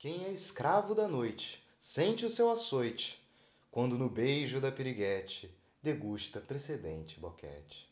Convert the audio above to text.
Quem é escravo da noite sente o seu açoite, quando no beijo da piriguete degusta precedente boquete.